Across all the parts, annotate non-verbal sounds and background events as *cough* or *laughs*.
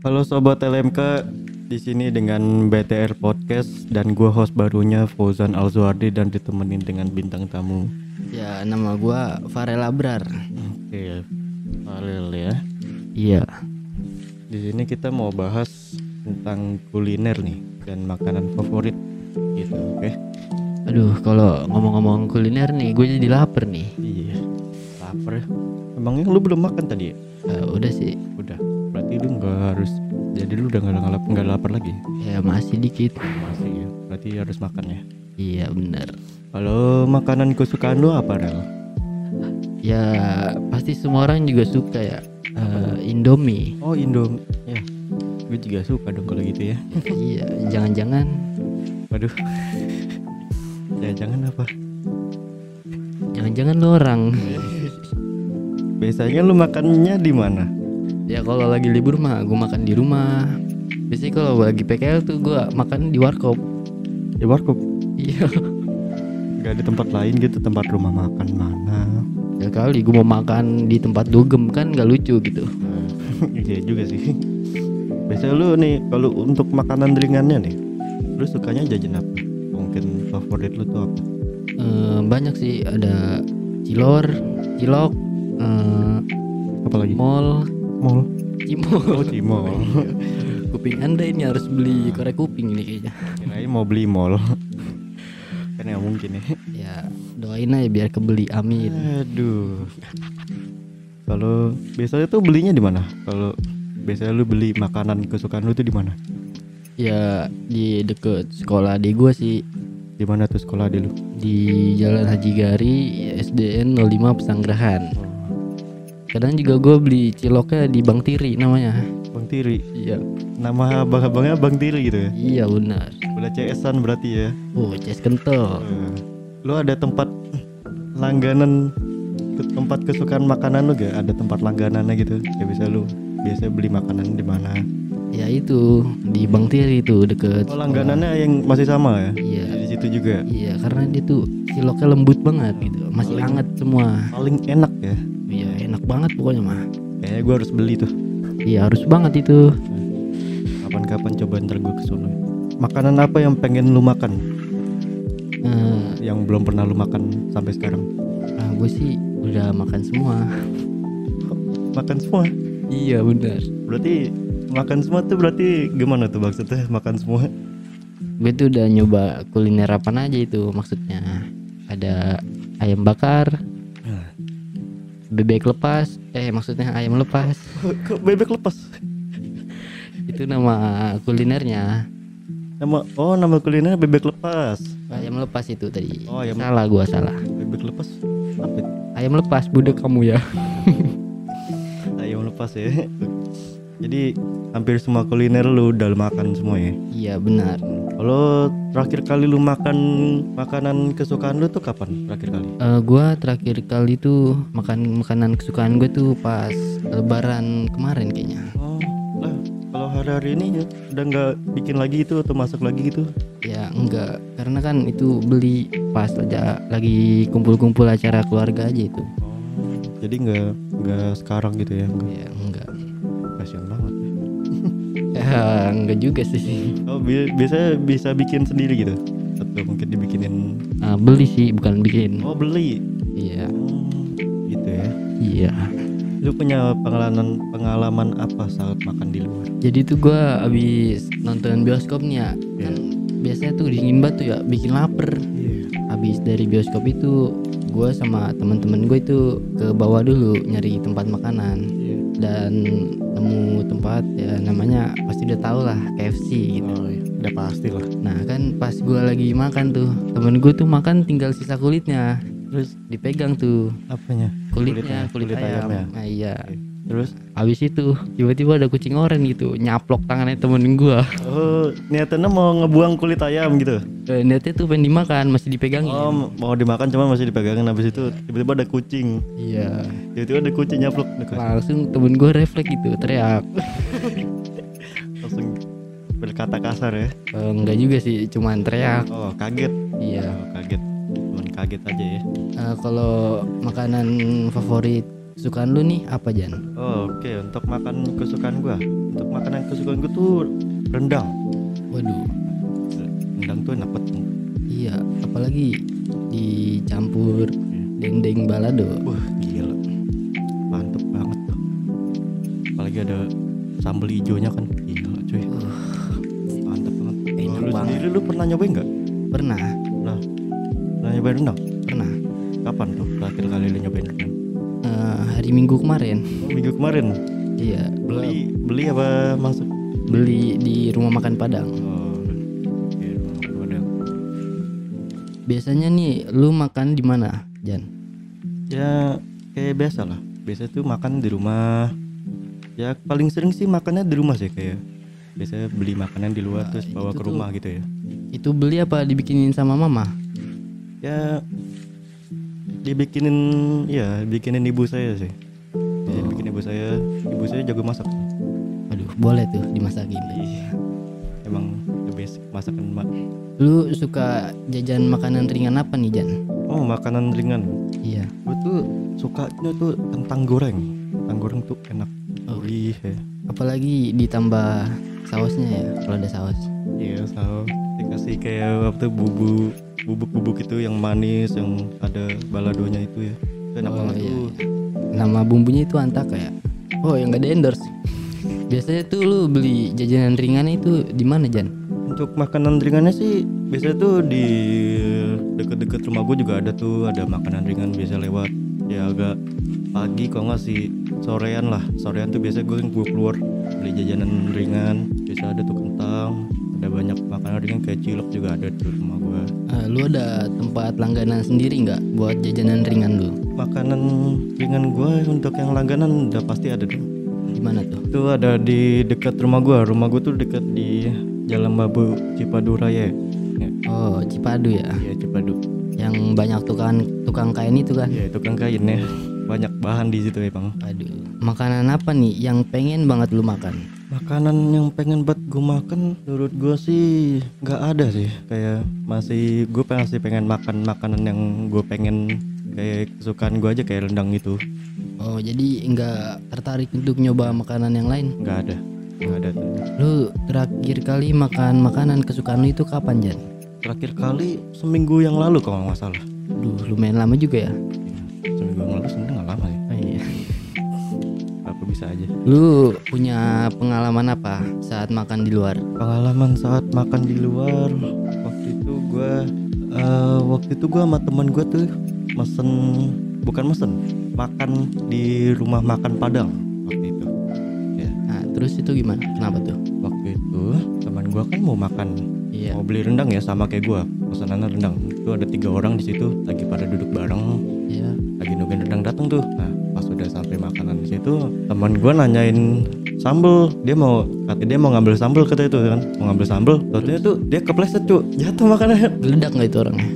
Halo sobat LMK, di sini dengan BTR Podcast dan gua host barunya Fauzan Alzuardi dan ditemenin dengan bintang tamu. Ya, nama gua Farel Abrar. Oke, Farel ya. Iya. Di sini kita mau bahas tentang kuliner nih dan makanan favorit gitu, oke? Aduh, kalau ngomong-ngomong kuliner nih, gue jadi lapar nih. Iya. Lapar. ya? Emangnya lu belum makan tadi ya? Eh, udah sih, lu nggak harus jadi lu udah nggak nggak nggak lapar lagi. ya masih dikit. Masih ya. Berarti harus makan ya. Iya bener. Kalau makanan kesukaan lu apa, Rel? Ya pasti semua orang juga suka ya. Eh, Indomie. Oh Indo, ya. Gue juga suka dong kalau gitu ya. iya, jangan-jangan Waduh. ya jangan apa. jangan-jangan lu orang. Biasanya lu makannya di mana? Ya kalau lagi libur mah gue makan di rumah. Biasanya kalau lagi PKL tuh gue makan di warkop. Di warkop. Iya. Gak ada tempat lain gitu tempat rumah makan mana? Ya kali gue mau makan di tempat dugem kan gak lucu gitu. *laughs* Iya juga sih. Biasanya lu nih kalau untuk makanan ringannya nih, lu sukanya jajan apa? Mungkin favorit lu tuh apa? Eh, banyak sih ada cilor, cilok, eh, Apalagi? mall, Mall. cimol. Oh cimol. *laughs* kuping anda ini harus beli korek kuping ini kayaknya. Kirain mau beli mall. *laughs* kan nggak mungkin ya. Ya doain aja biar kebeli amin. Aduh. Kalau biasanya tuh belinya di mana? Kalau biasanya lu beli makanan kesukaan lu tuh di mana? Ya di deket sekolah di gua sih Di mana tuh sekolah di lu? di Jalan Haji Gari SDN 05 Pesanggerahan. Kadang juga gue beli ciloknya di Bang Tiri namanya. Bang Tiri. Iya. Nama abang-abangnya Bang Tiri gitu ya. Iya benar. Udah CS-an berarti ya. Oh, Ces kental. Eh, Lu ada tempat langganan tempat kesukaan makanan lu gak? Ada tempat langganannya gitu. Ya bisa lu biasa beli makanan di mana? Ya itu di Bang Tiri itu deket. Oh, sekolah. langganannya yang masih sama ya? Iya. Di situ juga. Iya, karena dia tuh ciloknya lembut banget gitu. Masih Paling- hangat semua. Paling enak ya. Iya, enak banget pokoknya mah. Kayaknya gua harus beli tuh. Iya, harus banget itu. Kapan-kapan coba ntar gue kesono. Makanan apa yang pengen lu makan? Eh, Yang belum pernah lu makan sampai sekarang? nah, gue sih udah makan semua. Makan semua. Iya, benar. Berarti makan semua tuh berarti gimana tuh maksudnya makan semua? Gue tuh udah nyoba kuliner apa aja itu maksudnya. Ada ayam bakar, bebek lepas, eh maksudnya ayam lepas. *laughs* Kok bebek lepas? Itu nama kulinernya. Nama oh nama kuliner bebek lepas. Ayam lepas itu tadi. Oh, ayam salah gua salah. Bebek lepas apa? itu? Ayam lepas budek kamu ya. *laughs* Ayam lepas ya. Jadi hampir semua kuliner lu udah makan semua ya. iya, benar. Kalau terakhir kali lu makan makanan kesukaan lu tuh kapan? Terakhir kali? Eh, gua terakhir kali tuh makan makanan kesukaan gue tuh pas lebaran kemarin kayaknya. Oh, lah kalau hari-hari ini udah nggak bikin lagi itu atau masak lagi gitu? Ya enggak, karena kan itu beli pas aja lagi kumpul-kumpul acara keluarga aja itu. Oh, jadi nggak nggak sekarang gitu ya? Nggak Ya enggak. Ya. *laughs* Enggak juga sih. Oh, bi- biasanya bisa bikin sendiri gitu? Atau mungkin dibikinin? Ah, beli sih bukan bikin. Oh, beli. Iya. Oh, gitu ya. Iya. Lu punya pengalaman pengalaman apa saat makan di luar? Jadi tuh gua habis nonton bioskop nih ya. Kan biasanya tuh dingin banget tuh ya, bikin lapar. Iya. Habis dari bioskop itu gua sama teman-teman gue itu ke bawah dulu nyari tempat makanan Iya. dan nemu tempat ya namanya pasti udah tau lah KFC gitu. Oh, iya. udah pasti lah. Nah kan pas gua lagi makan tuh temen gue tuh makan tinggal sisa kulitnya terus dipegang tuh Apanya? kulitnya kulit, kulit ayam, ayamnya. Nah, iya Terus? habis itu tiba-tiba ada kucing oranye gitu nyaplok tangannya temen gua Oh, niatnya mau ngebuang kulit ayam gitu? Eh, niatnya tuh pengen dimakan masih dipegangin Oh, mau dimakan cuma masih dipegangin habis itu tiba-tiba ada kucing. iya Tiba-tiba ada kucing nyaplok langsung temen gue refleks gitu teriak *laughs* langsung berkata kasar ya. Eh, enggak juga sih cuman teriak Oh, kaget. iya Oh, kaget. Cuman kaget aja ya. Eh, kalau makanan favorit kesukaan lu nih apa Jan? Oh, oke untuk makan kesukaan gua. untuk makanan kesukaan gue tuh rendang Waduh, rendang tuh enak banget iya. Apalagi dicampur dendeng balado. wah gila mantep banget tuh apalagi ada sambal hijaunya kan gila cuy mantep banget Enak lu banget. sendiri lu pernah nyobain nggak Pernah, nah pernah nyobain rendang pernah. kapan tuh terakhir kali lu nyobain rendang Minggu kemarin. oh, minggu kemarin Iya, beli beli apa masuk beli di rumah makan Padang. oh. Biasanya nih lu makan di mana, Jan? ya kayak biasa lah biasa tuh makan di rumah ya paling sering sih makannya di rumah sih kayak biasanya beli makanan di luar Nah, terus bawa ke tuh- rumah gitu ya Itu beli apa dibikinin sama mama? ya dibikinin ya bikinin ibu saya sih jadi Oh. bikin ibu saya ibu saya jago masak Aduh, boleh tuh dimasakin. iya emang the basic masakan mak Lu suka jajan makanan ringan apa nih, Jan? oh makanan ringan Iya. gue tuh sukanya tuh kentang goreng kentang goreng tuh enak Oh. gurih ya Apalagi ditambah sausnya ya, kalau ada saus. Iya, so dikasih kayak waktu bubuk bubuk-bubuk itu yang manis yang ada baladonya itu ya. Enak Oh, banget iya, tuh. Nama bumbunya itu antaka ya. Oh, yang gak ada endorse. Biasanya tuh lu beli jajanan ringan itu di mana, Jan? Untuk makanan ringannya sih biasanya tuh di deket-deket rumah gue juga ada tuh ada makanan ringan biasa lewat ya agak pagi kok nggak sih sorean lah sorean tuh biasa gue gue keluar beli jajanan ringan biasa ada tuh kentang ada banyak makanan ringan kayak cilok juga ada di rumah gue Eh, lu ada tempat langganan sendiri nggak buat jajanan ringan lu? makanan ringan gue untuk yang langganan udah pasti ada dong Di mana tuh? itu ada di dekat rumah gua rumah gua tuh dekat di Jalan Babu Cipadu Raya ya, Oh, Cipadu ya. iya Cipadu Yang banyak tukang tukang kain itu kan. ya tukang kain ya banyak bahan di situ ya bang Aduh. Makanan apa nih yang pengen banget lu makan? Makanan yang pengen buat gua makan menurut gua sih nggak ada sih kayak masih gue pengen sih pengen makan makanan yang gue pengen kayak kesukaan gua aja kayak rendang gitu Oh, jadi nggak tertarik untuk nyoba makanan yang lain? nggak ada nggak ada tuh. Lu terakhir kali makan makanan kesukaan lu itu kapan, Jan? terakhir kali seminggu yang lalu kalau nggak salah Duh, lumayan lama juga ya. seminggu yang lalu sebenarnya aja Lu punya pengalaman apa saat makan di luar? pengalaman saat makan di luar waktu itu gua eh, waktu itu gua sama teman gua tuh mesen bukan mesen makan di rumah makan Padang waktu itu ya Nah, terus itu gimana? Kenapa tuh? waktu itu teman gua kan mau makan Iya. mau beli rendang ya sama kayak gua pesanannya rendang itu ada tiga orang di situ lagi pada duduk bareng Iya. lagi nungguin rendang datang tuh nah situ teman gua nanyain sambel. Dia mau kata dia mau ngambil sambel kata itu kan? Mau ngambil sambel. Ternyata tuh dia kepleset tuh jatuh makanannya Geledak nggak itu orangnya?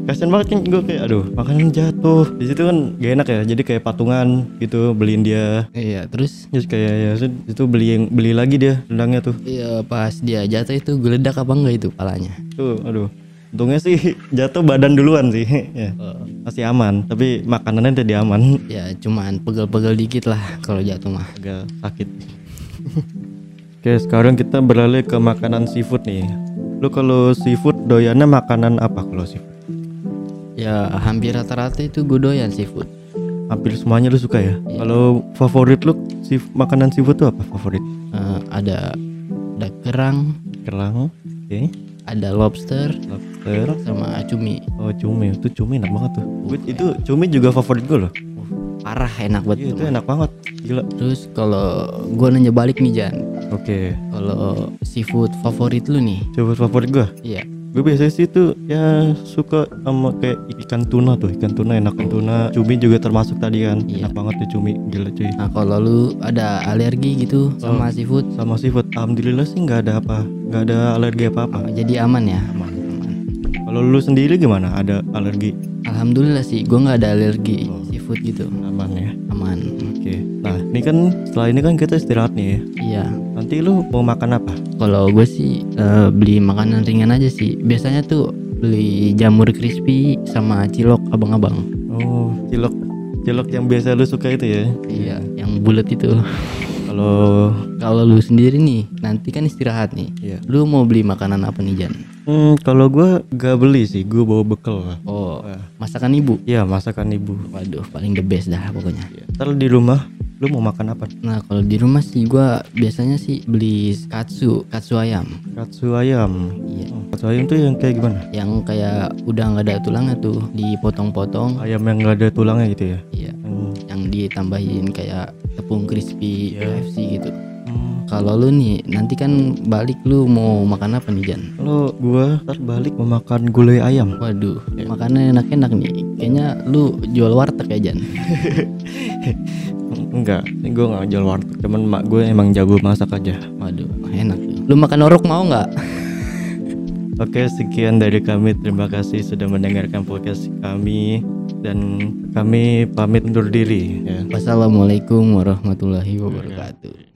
kasian banget kan gue kayak aduh makanan jatuh. Di situ kan gak enak ya. Jadi kayak patungan gitu beliin dia. Iya, terus? Terus kayak ya itu beli yang beli lagi dia rendangnya tuh. Iya pas dia jatuh itu geledak apa enggak itu palanya? tuh aduh. Untungnya sih *laughs* jatuh badan duluan sih *laughs* ya masih aman tapi makanannya tidak aman Ya cuman pegel-pegel dikit lah kalau jatuh mah. agak sakit. Oke sekarang kita beralih ke makanan seafood nih. Lu kalau seafood doyannya makanan apa kalau seafood? Ya hampir rata-rata itu gue doyan seafood. hampir semuanya lu suka ya? Iya. kalau favorit lu si makanan seafood tuh apa favorit? Eh, ada ada kerang, kerang oke. Ada lobster. Lobster sama cumi. oh cumi. Itu cumi enak banget tuh. Itu cumi juga favorit gue loh. Parah enak banget. iya itu enak banget. Gila. Terus kalau gue nanya balik nih Jan, oke. Kalau seafood favorit lu nih? coba favorit gue Iya. gue biasanya sih tuh ya suka sama kayak ikan tuna tuh. Ikan tuna enak ikan tuna. Cumi juga termasuk tadi kan. Iya. enak banget tuh cumi. Gila cuy. Nah kalau lu ada alergi gitu sama seafood, sama seafood alhamdulillah sih nggak ada apa. Nggak ada alergi apa apa oh, jadi aman ya? Aman. Kalau lu sendiri gimana ada alergi Alhamdulillah sih, gue nggak ada alergi Oh. seafood gitu, aman ya aman. oke nah ini kan setelah ini kan kita istirahat nih ya Iya. nanti lu mau makan apa Kalau gue sih eh, beli makanan ringan aja sih. Biasanya tuh beli jamur crispy sama cilok abang-abang. oh cilok cilok yang biasa lu suka itu ya Iya, yang bulat itu. Kalau Kalau lu sendiri nih, nanti kan istirahat nih. Iya. Lu mau beli makanan apa nih Jan? Hmm, kalau gue gak beli sih, gue bawa bekal. Oh, masakan ibu. Iya masakan ibu. Waduh, paling the best dah pokoknya. Ntar di rumah, lu mau makan apa? Nah, kalau di rumah sih gua biasanya sih beli katsu, katsu ayam. Katsu ayam. Iya. Oh, katsu ayam tuh yang kayak gimana? Yang kayak udah nggak ada tulangnya tuh, dipotong-potong. Ayam yang gak ada tulangnya gitu ya? Iya. Hmm. Yang ditambahin kayak tepung crispy Iya. KFC gitu. Kalau lu nih, nanti kan balik lu mau makan apa nih Jan? Kalau gue ntar balik mau makan gulai ayam. Waduh, makanan enak-enak nih. Kayaknya lu jual warteg ya Jan. *laughs* Enggak, gue gak jual warteg. Cuman mak gue emang jago masak aja. Waduh, enak. Lu makan orok mau nggak? *laughs* Oke, sekian dari kami. Terima kasih sudah mendengarkan podcast kami dan kami pamit undur diri ya. Wassalamualaikum warahmatullahi wabarakatuh.